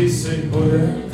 disse porém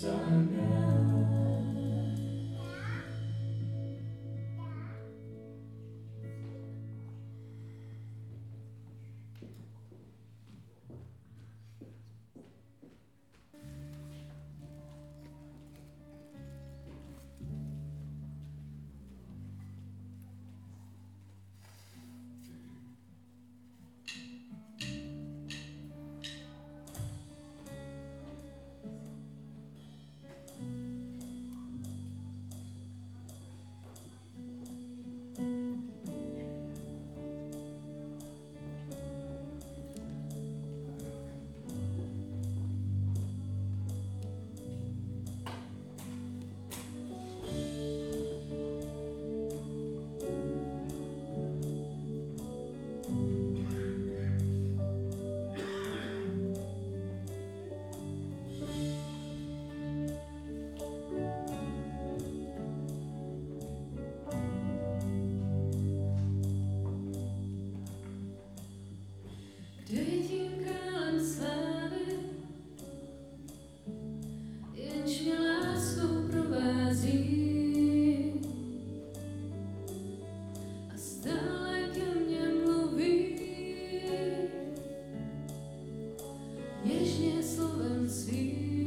sun. Словен світ.